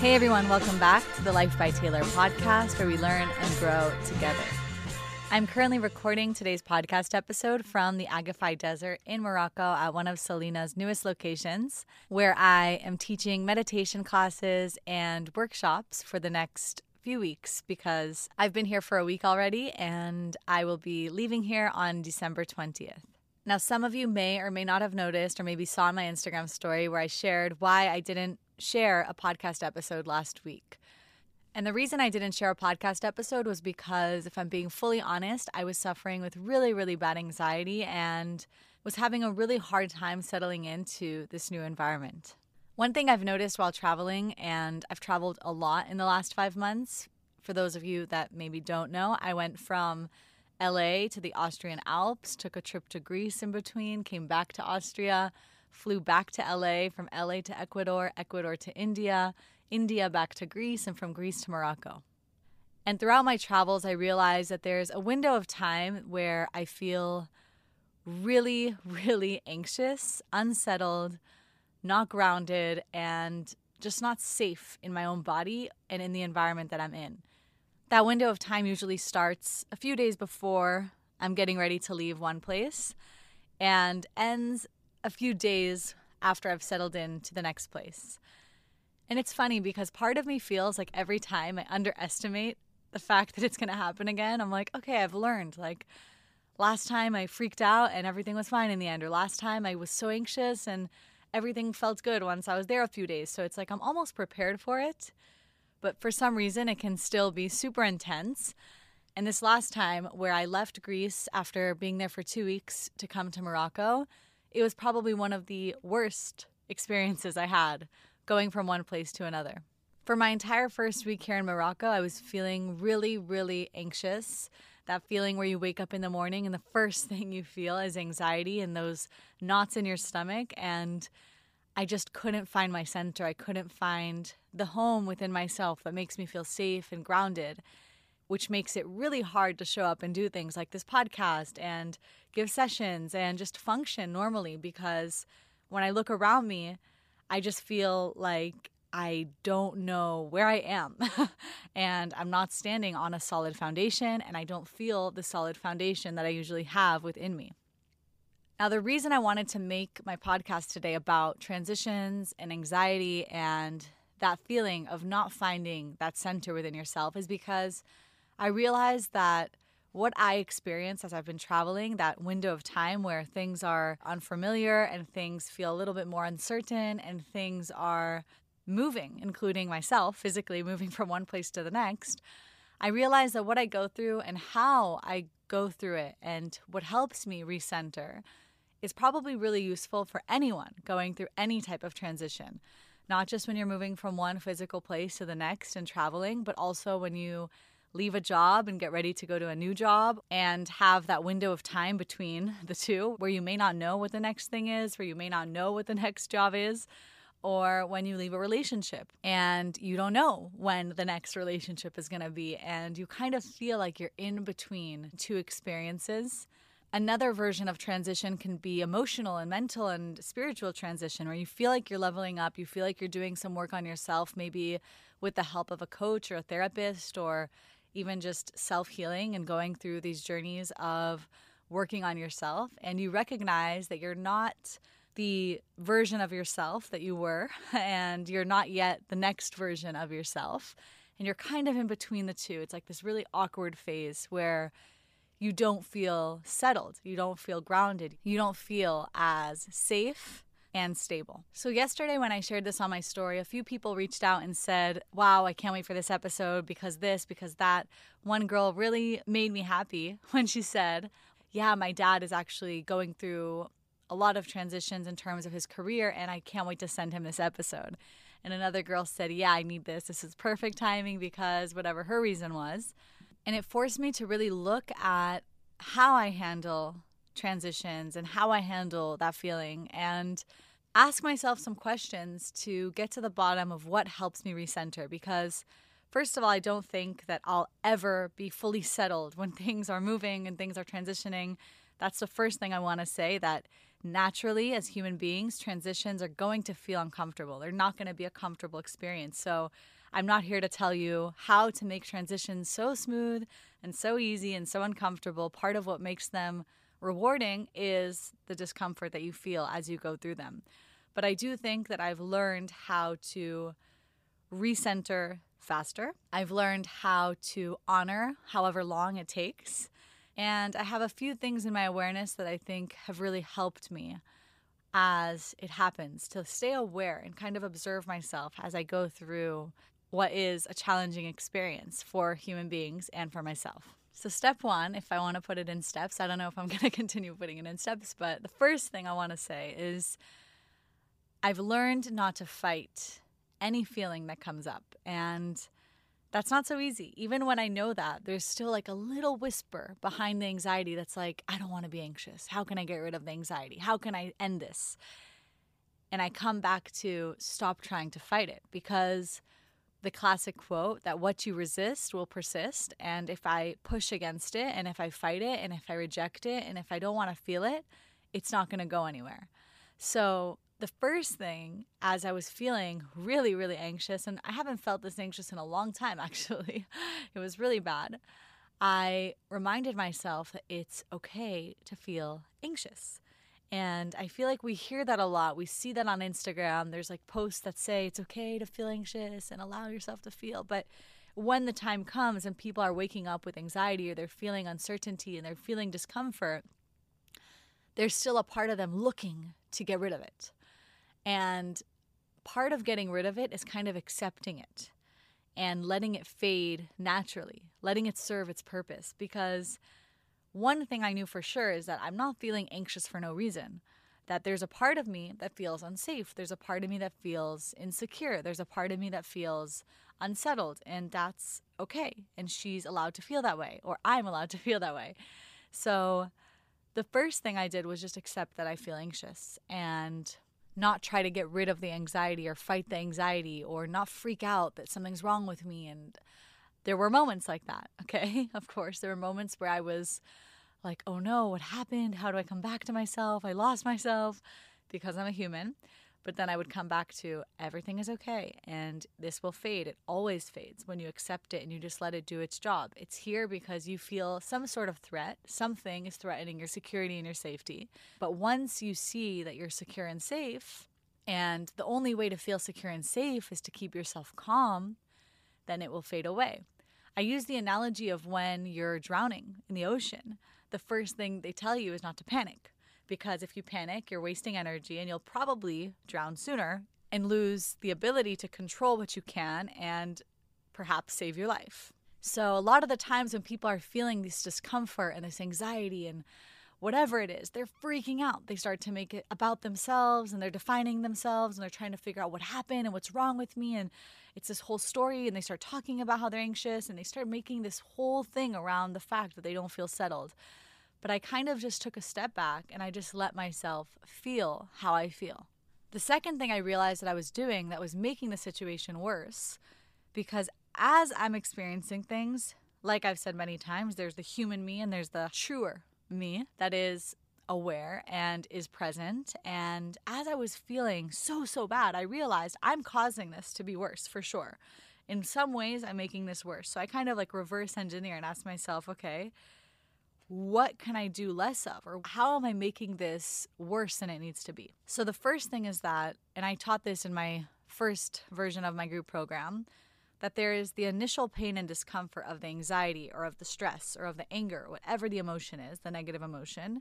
Hey everyone, welcome back to the Life by Taylor podcast where we learn and grow together. I'm currently recording today's podcast episode from the Agafay Desert in Morocco at one of Selina's newest locations, where I am teaching meditation classes and workshops for the next few weeks because I've been here for a week already and I will be leaving here on December 20th. Now, some of you may or may not have noticed, or maybe saw my Instagram story where I shared why I didn't share a podcast episode last week. And the reason I didn't share a podcast episode was because, if I'm being fully honest, I was suffering with really, really bad anxiety and was having a really hard time settling into this new environment. One thing I've noticed while traveling, and I've traveled a lot in the last five months, for those of you that maybe don't know, I went from LA to the Austrian Alps, took a trip to Greece in between, came back to Austria, flew back to LA, from LA to Ecuador, Ecuador to India, India back to Greece, and from Greece to Morocco. And throughout my travels, I realized that there's a window of time where I feel really, really anxious, unsettled, not grounded, and just not safe in my own body and in the environment that I'm in. That window of time usually starts a few days before I'm getting ready to leave one place and ends a few days after I've settled in to the next place. And it's funny because part of me feels like every time I underestimate the fact that it's going to happen again, I'm like, okay, I've learned. Like last time I freaked out and everything was fine in the end, or last time I was so anxious and everything felt good once I was there a few days. So it's like I'm almost prepared for it. But for some reason, it can still be super intense. And this last time, where I left Greece after being there for two weeks to come to Morocco, it was probably one of the worst experiences I had going from one place to another. For my entire first week here in Morocco, I was feeling really, really anxious. That feeling where you wake up in the morning and the first thing you feel is anxiety and those knots in your stomach. And I just couldn't find my center. I couldn't find the home within myself that makes me feel safe and grounded, which makes it really hard to show up and do things like this podcast and give sessions and just function normally because when I look around me, I just feel like I don't know where I am. and I'm not standing on a solid foundation, and I don't feel the solid foundation that I usually have within me. Now, the reason I wanted to make my podcast today about transitions and anxiety and that feeling of not finding that center within yourself is because I realized that what I experience as I've been traveling, that window of time where things are unfamiliar and things feel a little bit more uncertain and things are moving, including myself physically moving from one place to the next, I realized that what I go through and how I go through it and what helps me recenter is probably really useful for anyone going through any type of transition. Not just when you're moving from one physical place to the next and traveling, but also when you leave a job and get ready to go to a new job and have that window of time between the two where you may not know what the next thing is, where you may not know what the next job is, or when you leave a relationship and you don't know when the next relationship is to be and you kind of feel like you're in between two experiences. Another version of transition can be emotional and mental and spiritual transition, where you feel like you're leveling up, you feel like you're doing some work on yourself, maybe with the help of a coach or a therapist or even just self healing and going through these journeys of working on yourself. And you recognize that you're not the version of yourself that you were, and you're not yet the next version of yourself. And you're kind of in between the two. It's like this really awkward phase where you don't feel settled, you don't feel grounded, you don't feel as safe and stable. So, yesterday, when I shared this on my story, a few people reached out and said, Wow, I can't wait for this episode because this, because that. One girl really made me happy when she said, Yeah, my dad is actually going through a lot of transitions in terms of his career, and I can't wait to send him this episode. And another girl said, Yeah, I need this. This is perfect timing because whatever her reason was. And it forced me to really look at how I handle transitions and how I handle that feeling and ask myself some questions to get to the bottom of what helps me recenter because first of all I don't think that I'll ever be fully settled when things are moving and things are transitioning. That's the first thing I want to say that naturally, as human beings, transitions are going to feel uncomfortable. They're not going to be a comfortable experience. So, I'm not here to tell you how to make transitions so smooth and so easy and so uncomfortable. Part of what makes them rewarding is the discomfort that you feel as you go through them. But I do think that I've learned how to recenter faster. I've learned how to honor however long it takes. And I have a few things in my awareness that I think have really helped me as it happens to stay aware and kind of observe myself as I go through what is a challenging experience for human beings and for myself. So, step one, if I want to put it in steps, I don't know if I'm going to continue putting it in steps, but the first thing I want to say is I've learned not to fight any feeling that comes up. And that's not so easy. Even when I know that, there's still like a little whisper behind the anxiety that's like, I don't want to be anxious. How can I get rid of the anxiety? How can I end this? And I come back to stop trying to fight it because the classic quote that what you resist will persist. And if I push against it, and if I fight it, and if I reject it, and if I don't want to feel it, it's not going to go anywhere. So the first thing as I was feeling really, really anxious, and I haven't felt this anxious in a long time actually, it was really bad. I reminded myself that it's okay to feel anxious. And I feel like we hear that a lot. We see that on Instagram. There's like posts that say it's okay to feel anxious and allow yourself to feel. But when the time comes and people are waking up with anxiety or they're feeling uncertainty and they're feeling discomfort, there's still a part of them looking to get rid of it. And part of getting rid of it is kind of accepting it and letting it fade naturally, letting it serve its purpose. Because one thing I knew for sure is that I'm not feeling anxious for no reason. That there's a part of me that feels unsafe. There's a part of me that feels insecure. There's a part of me that feels unsettled. And that's okay. And she's allowed to feel that way, or I'm allowed to feel that way. So the first thing I did was just accept that I feel anxious and not try to get rid of the anxiety or fight the anxiety or not freak out that something's wrong with me. And there were moments like that, okay? Of course, there were moments where I was like, oh no, what happened? How do I come back to myself? I lost myself because I'm a human. But then I would come back to everything is okay and this will fade. It always fades when you accept it and you just let it do its job. It's here because you feel some sort of threat. Something is threatening your security and your safety. But once you see that you're secure and safe, and the only way to feel secure and safe is to keep yourself calm, then it will fade away. I use the analogy of when you're drowning in the ocean. The first thing they tell you is not to panic because if you panic, you're wasting energy and you'll probably drown sooner and lose the ability to control what you can and perhaps save your life. So, a lot of the times when people are feeling this discomfort and this anxiety and whatever it is, they're freaking out. They start to make it about themselves and they're defining themselves and they're trying to figure out what happened and what's wrong with me. And it's this whole story. And they start talking about how they're anxious and they start making this whole thing around the fact that they don't feel settled. But I kind of just took a step back and I just let myself feel how I feel. The second thing I realized that I was doing that was making the situation worse, because as I'm experiencing things, like I've said many times, there's the human me and there's the truer me that is aware and is present. And as I was feeling so, so bad, I realized I'm causing this to be worse for sure. In some ways, I'm making this worse. So I kind of like reverse engineer and ask myself, okay, what can I do less of? Or how am I making this worse than it needs to be? So, the first thing is that, and I taught this in my first version of my group program, that there is the initial pain and discomfort of the anxiety or of the stress or of the anger, whatever the emotion is, the negative emotion.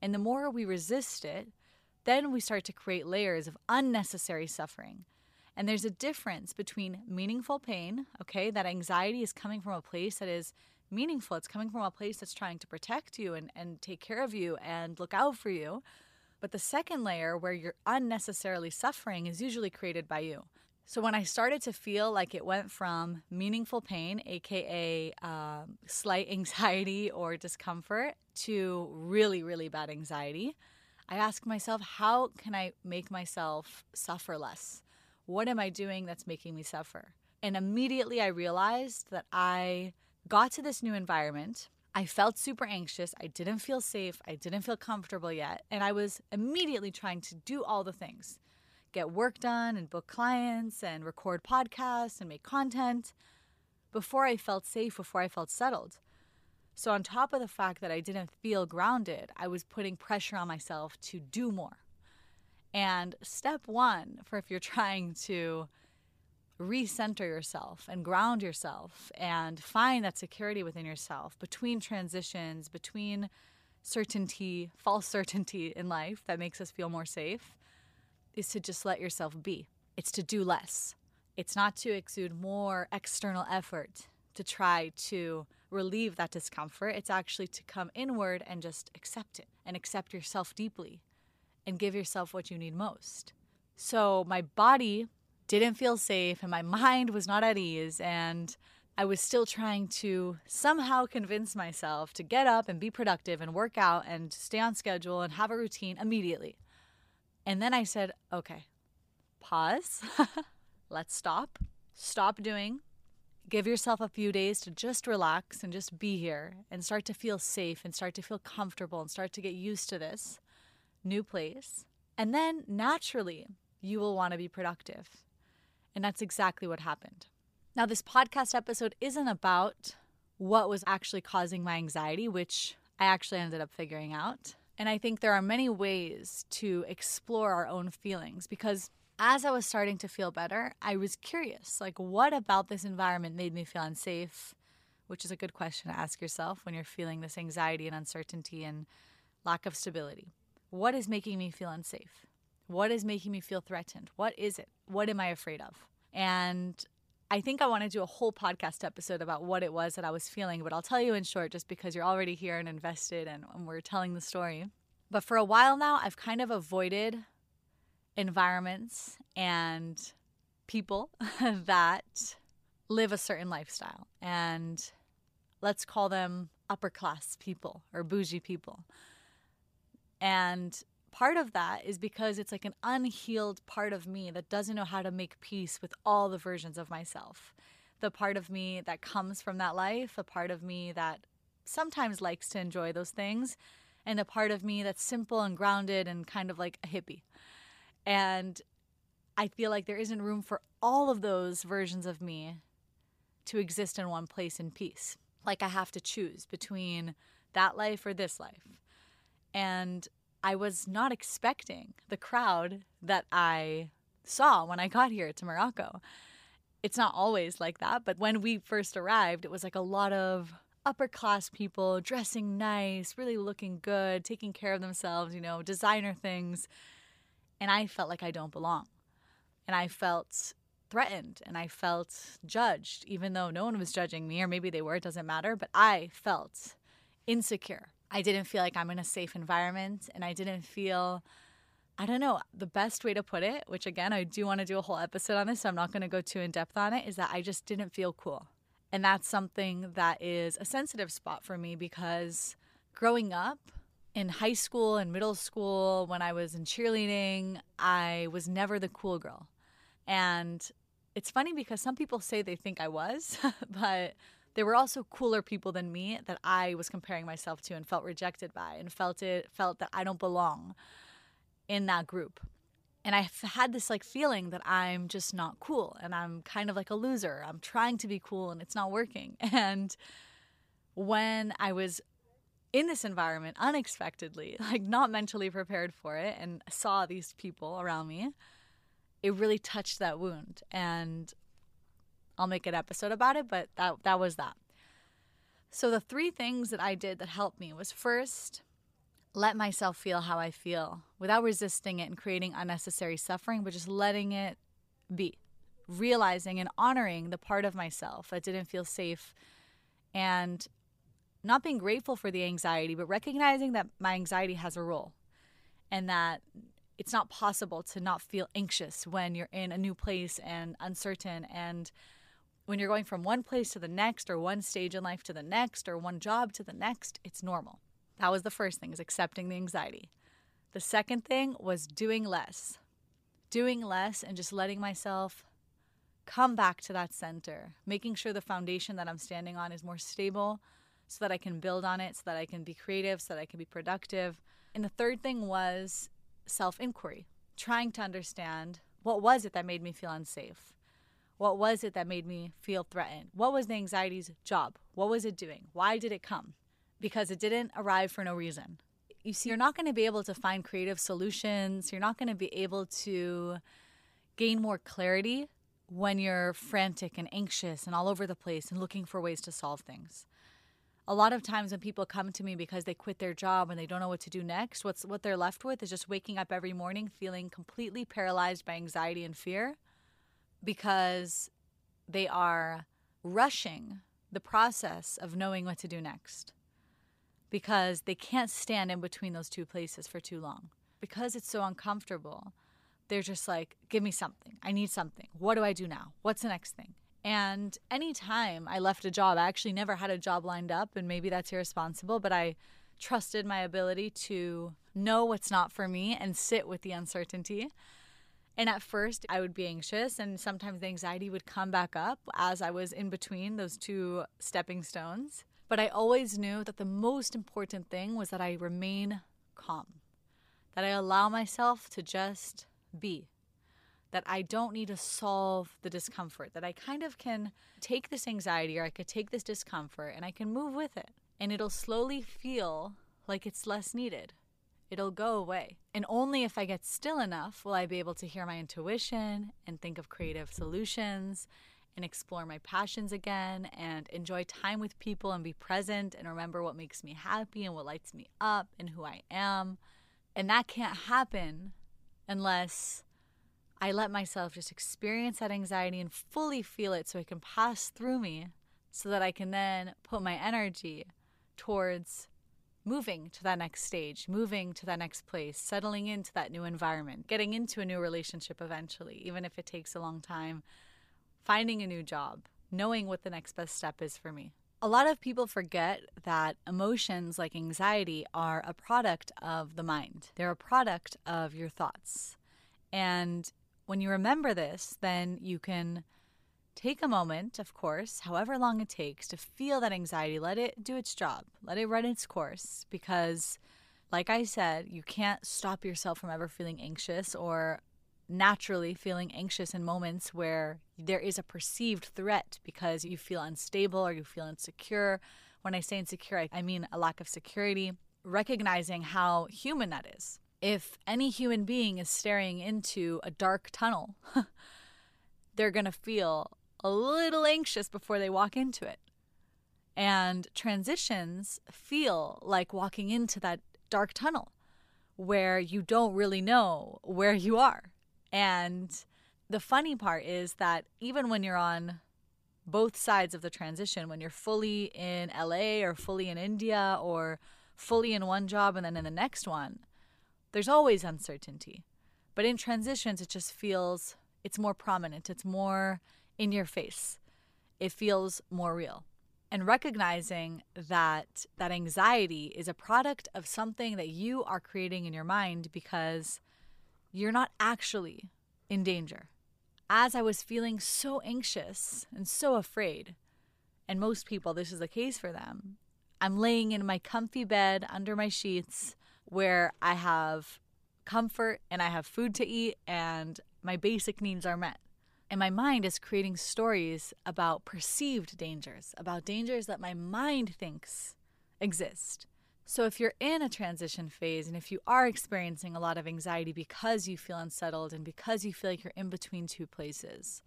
And the more we resist it, then we start to create layers of unnecessary suffering. And there's a difference between meaningful pain, okay, that anxiety is coming from a place that is meaningful. It's coming from a place that's trying to protect you and, and take care of you and look out for you. But the second layer, where you're unnecessarily suffering, is usually created by you. So when I started to feel like it went from meaningful pain, aka um, slight anxiety or discomfort, to really, really bad anxiety, I asked myself, how can I make myself suffer less? What am I doing that's making me suffer? And immediately I realized that I got to this new environment. I felt super anxious. I didn't feel safe. I didn't feel comfortable yet. And I was immediately trying to do all the things get work done and book clients and record podcasts and make content before I felt safe, before I felt settled. So, on top of the fact that I didn't feel grounded, I was putting pressure on myself to do more. And step one for if you're trying to recenter yourself and ground yourself and find that security within yourself between transitions, between certainty, false certainty in life that makes us feel more safe, is to just let yourself be. It's to do less. It's not to exude more external effort to try to relieve that discomfort. It's actually to come inward and just accept it and accept yourself deeply and give yourself what you need most. So my body didn't feel safe and my mind was not at ease and I was still trying to somehow convince myself to get up and be productive and work out and stay on schedule and have a routine immediately. And then I said, okay, pause. Let's stop. Stop doing. Give yourself a few days to just relax and just be here and start to feel safe and start to feel comfortable and start to get used to this new place. And then naturally, you will want to be productive. And that's exactly what happened. Now, this podcast episode isn't about what was actually causing my anxiety, which I actually ended up figuring out. And I think there are many ways to explore our own feelings because as I was starting to feel better, I was curious like, what about this environment made me feel unsafe? Which is a good question to ask yourself when you're feeling this anxiety and uncertainty and lack of stability. What is making me feel unsafe? What is making me feel threatened? What is it? What am I afraid of? And I think I want to do a whole podcast episode about what it was that I was feeling, but I'll tell you in short just because you're already here and invested and, and we're telling the story. But for a while now, I've kind of avoided environments and people that live a certain lifestyle. And let's call them upper class people or bougie people. And part of that is because it's like an unhealed part of me that doesn't know how to make peace with all the versions of myself. The part of me that comes from that life, a part of me that sometimes likes to enjoy those things, and a part of me that's simple and grounded and kind of like a hippie. And I feel like there isn't room for all of those versions of me to exist in one place in peace. Like I have to choose between that life or this life. And I was not expecting the crowd that I saw when I got here to Morocco. It's not always like that, but when we first arrived, it was like a lot of upper class people dressing nice, really looking good, taking care of themselves, you know, designer things. And I felt like I don't belong. And I felt threatened and I felt judged, even though no one was judging me, or maybe they were, it doesn't matter. But I felt insecure I didn't feel like I'm in a safe environment and I didn't feel I don't know, the best way to put it, which again, I do want to do a whole episode on this, so I'm not going to go too in depth on it, is that I just didn't feel cool. And that's something that is a sensitive spot for me because growing up in high school and middle school, when I was in cheerleading, I was never the cool girl. And it's funny because some people say they think I was, but there were also cooler people than me that I was comparing myself to and felt rejected by and felt it felt that I don't belong in that group. And I had this like feeling that I'm just not cool and I'm kind of like a loser. I'm trying to be cool and it's not working. And when I was in this environment unexpectedly, like not mentally prepared for it, and saw these people around me, it really touched that wound. And I'll make an episode about it, but that that was that. So the three things that I did that helped me was first let myself feel how I feel without resisting it and creating unnecessary suffering, but just letting it be. Realizing and honoring the part of myself that didn't feel safe and not being grateful for the anxiety, but recognizing that my anxiety has a role and that it's not possible to not feel anxious when you're in a new place and uncertain and when you're going from one place to the next or one stage in life to the next or one job to the next, it's normal. That was the first thing is accepting the anxiety. The second thing was doing less. Doing less and just letting myself come back to that center, making sure the foundation that I'm standing on is more stable so that I can build on it, so that I can be creative, so that I can be productive. And the third thing was self inquiry, trying to understand what was it that made me feel unsafe? What was it that made me feel threatened? What was the anxiety's job? What was it doing? Why did it come? Because it didn't arrive for no reason. You see, you're not going to be able to find creative solutions. You're not going to be able to gain more clarity when you're frantic and anxious and all over the place and looking for ways to solve things. A lot of times when people come to me because they quit their job and they don't know what to do next, what's what they're left with is just waking up every morning feeling completely paralyzed by anxiety and fear because they are rushing the process of knowing what to do next because they can't stand in between those two places for too long. Because it's so uncomfortable, they're just like, give me something. I need something. What do I do now? What's the next thing? And anytime I left a job, I actually never had a job lined up, and maybe that's irresponsible, but I trusted my ability to know what's not for me and sit with the uncertainty. And at first, I would be anxious, and sometimes the anxiety would come back up as I was in between those two stepping stones. But I always knew that the most important thing was that I remain calm, that I allow myself to just be, that I don't need to solve the discomfort, that I kind of can take this anxiety or I could take this discomfort and I can move with it. And it'll slowly feel like it's less needed it'll go away. And only if I get still enough will I be able to hear my intuition and think of creative solutions and explore my passions again and enjoy time with people and be present and remember what makes me happy and what lights me up and who I am. And that can't happen unless I let myself just experience that anxiety and fully feel it so it can pass through me so that I can then put my energy towards moving to that next stage, moving to that next place, settling into that new environment, getting into a new relationship eventually, even if it takes a long time, finding a new job, knowing what the next best step is for me. A lot of people forget that emotions like anxiety are a product of the mind. They're a product of your thoughts. And when you remember this, then you can Take a moment, of course, however long it takes, to feel that anxiety. Let it do its job, let it run its course, because, like I said, you can't stop yourself from ever feeling anxious or naturally feeling anxious in moments where there is a perceived threat because you feel unstable or you feel insecure. When I say insecure, I mean a lack of security, recognizing how human that is. If any human being is staring into a dark tunnel, they're going to feel a little anxious before they walk into it. And transitions feel like walking into that dark tunnel where you don't really know where you are. And the funny part is that even when you're on both sides of the transition, when you're fully in LA or fully in India or fully in one job and then in the next one, there's always uncertainty. But in transitions, it just feels it's more prominent, it's more in your face. It feels more real. And recognizing that that anxiety is a product of something that you are creating in your mind because you're not actually in danger. As I was feeling so anxious and so afraid, and most people, this is the case for them, I'm laying in my comfy bed under my sheets where I have comfort and I have food to eat and my basic needs are met. And my mind is creating stories about perceived dangers, about dangers that my mind thinks exist. So, if you're in a transition phase and if you are experiencing a lot of anxiety because you feel unsettled and because you feel like you're in between two places,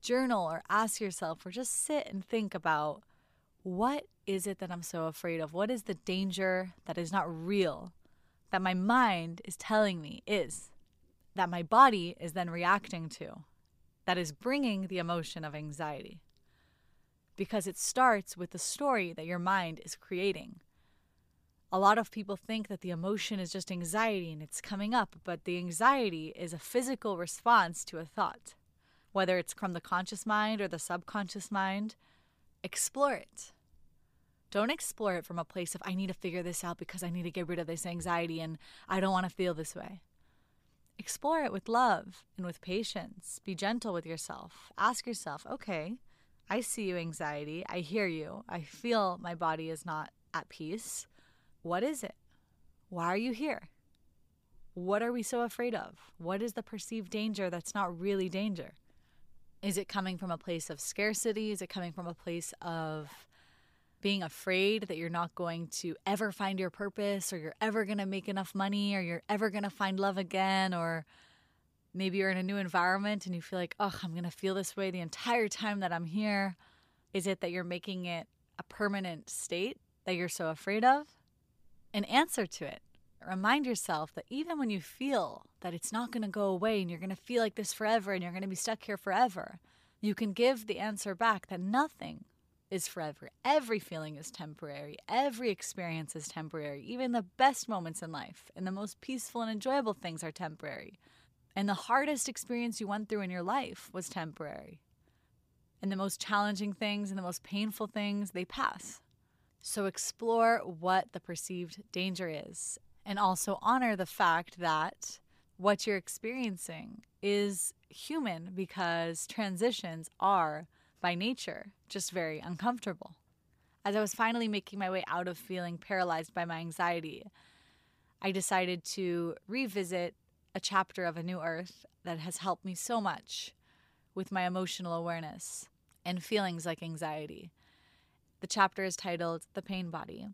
journal or ask yourself or just sit and think about what is it that I'm so afraid of? What is the danger that is not real that my mind is telling me is, that my body is then reacting to? That is bringing the emotion of anxiety. Because it starts with the story that your mind is creating. A lot of people think that the emotion is just anxiety and it's coming up, but the anxiety is a physical response to a thought. Whether it's from the conscious mind or the subconscious mind, explore it. Don't explore it from a place of, I need to figure this out because I need to get rid of this anxiety and I don't want to feel this way. Explore it with love and with patience. Be gentle with yourself. Ask yourself, okay, I see you, anxiety. I hear you. I feel my body is not at peace. What is it? Why are you here? What are we so afraid of? What is the perceived danger that's not really danger? Is it coming from a place of scarcity? Is it coming from a place of being afraid that you're not going to ever find your purpose or you're ever going to make enough money or you're ever going to find love again or maybe you're in a new environment and you feel like, "Oh, I'm going to feel this way the entire time that I'm here." Is it that you're making it a permanent state that you're so afraid of? An answer to it. Remind yourself that even when you feel that it's not going to go away and you're going to feel like this forever and you're going to be stuck here forever, you can give the answer back that nothing is forever. Every feeling is temporary. Every experience is temporary. Even the best moments in life and the most peaceful and enjoyable things are temporary. And the hardest experience you went through in your life was temporary. And the most challenging things and the most painful things, they pass. So explore what the perceived danger is and also honor the fact that what you're experiencing is human because transitions are by nature just very uncomfortable. As I was finally making my way out of feeling paralyzed by my anxiety, I decided to revisit a chapter of A New Earth that has helped me so much with my emotional awareness and feelings like anxiety. The chapter is titled The Pain Body.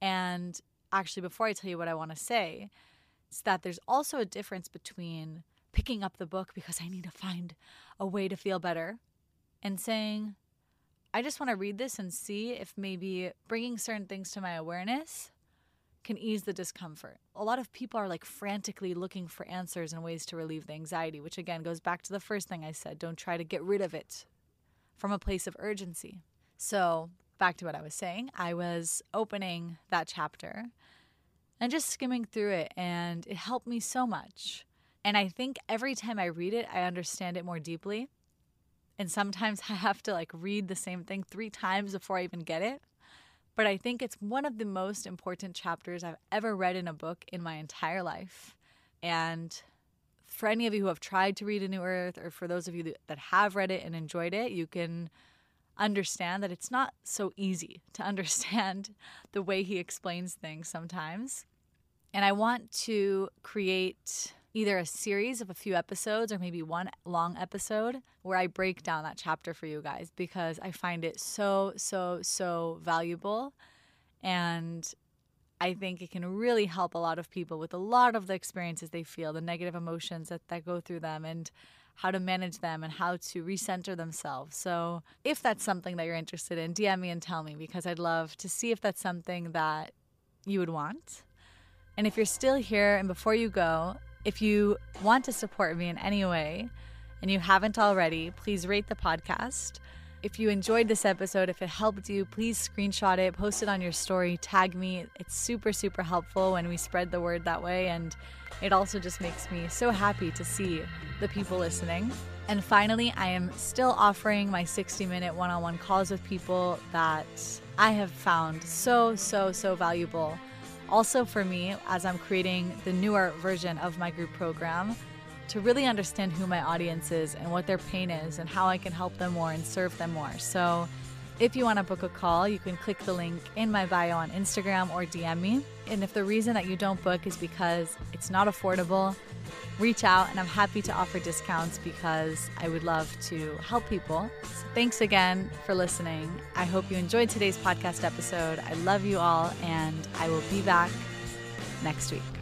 And actually, before I tell you what I want to say, it's that there's also a difference between picking up the book because I need to find a way to feel better and saying, I just want to read this and see if maybe bringing certain things to my awareness can ease the discomfort. A lot of people are like frantically looking for answers and ways to relieve the anxiety, which again goes back to the first thing I said don't try to get rid of it from a place of urgency. So, back to what I was saying, I was opening that chapter and just skimming through it, and it helped me so much. And I think every time I read it, I understand it more deeply. And sometimes I have to like read the same thing three times before I even get it. But I think it's one of the most important chapters I've ever read in a book in my entire life. And for any of you who have tried to read A New Earth, or for those of you that have read it and enjoyed it, you can understand that it's not so easy to understand the way he explains things sometimes. And I want to create either a series of a few episodes or maybe one long episode where I break down that chapter for you guys because I find it so, so, so valuable. And I think it can really help a lot of people with a lot of the experiences they feel, the negative emotions that, that go through them, and how to manage them and how to recenter themselves. So, if that's something that you're interested in, DM me and tell me because I'd love to see if that's something that you would want. And if you're still here and before you go, if you want to support me in any way and you haven't already, please rate the podcast. If you enjoyed this episode, if it helped you, please screenshot it, post it on your story, tag me. It's super, super helpful when we spread the word that way. And it also just makes me so happy to see the people listening. And finally, I am still offering my 60 minute one on one calls with people that I have found so, so, so valuable also, for me, as I'm creating the newer version of my group program, to really understand who my audience is and what their pain is and how I can help them more and serve them more. So, if you want to book a call, you can click the link in my bio on Instagram or DM me. And if the reason that you don't book is because it's not affordable, reach out and I'm happy to offer discounts because I would love to help people. So thanks again for listening. I hope you enjoyed today's podcast episode. I love you all and I will be back next week.